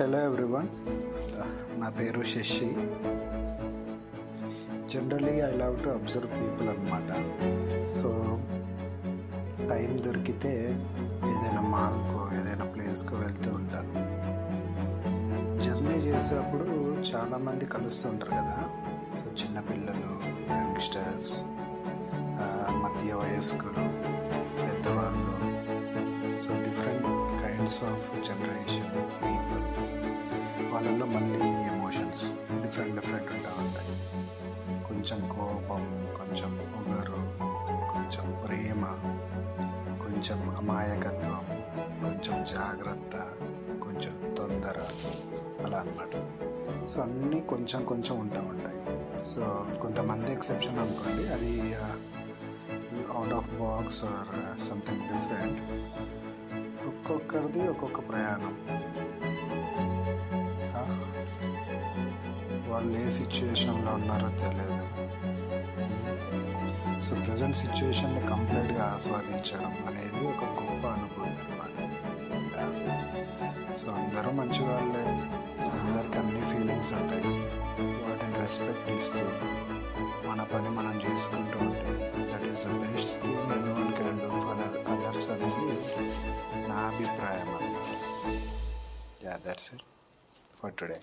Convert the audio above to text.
Hello everyone. నా పేరు Shashi. Generally I love to observe people అనమాట సో టైం దొరికితే ఏదైనా మాల్కో ఏదైనా ప్లేస్కో వెళ్తూ ఉంటాను. జర్నీ చేసేటప్పుడు చాలామంది కలుస్తుంటారు కదా. సో చిన్నపిల్లలు యంగ్స్టర్స్ మధ్య వయస్కులు కైండ్స్ ఆఫ్ జనరేషన్ పీపుల్ వాళ్ళల్లో మళ్ళీ ఎమోషన్స్ డిఫరెంట్ డిఫరెంట్ ఉంటా ఉంటాయి. కొంచెం కోపం కొంచెం పొగరు కొంచెం ప్రేమ కొంచెం అమాయకత్వం కొంచెం జాగ్రత్త కొంచెం తొందర అలా అన్నమాట. సో అన్నీ కొంచెం కొంచెం ఉంటా ఉంటాయి. సో కొంతమంది ఎక్సెప్షన్ అనుకోండి అది out of box or something different ఒక్కొక్కరిది ఒక్కొక్క ప్రయాణం. వాళ్ళు ఏ సిచ్యువేషన్లో ఉన్నారో తెలియదు సో ప్రజెంట్ సిచ్యువేషన్ని కంప్లీట్గా ఆస్వాదించడం అనేది ఒక గొప్ప అనుభూతి అనమాట సో అందరూ మంచి వాళ్ళే. అందరికి అన్ని ఫీలింగ్స్ ఉంటాయి. వాటిని రెస్పెక్ట్ ఇస్తూ మన పని మనం చేసుకుంటూ ఉంటే that అభిప్రాయం అన్నమాట yeah that's it for today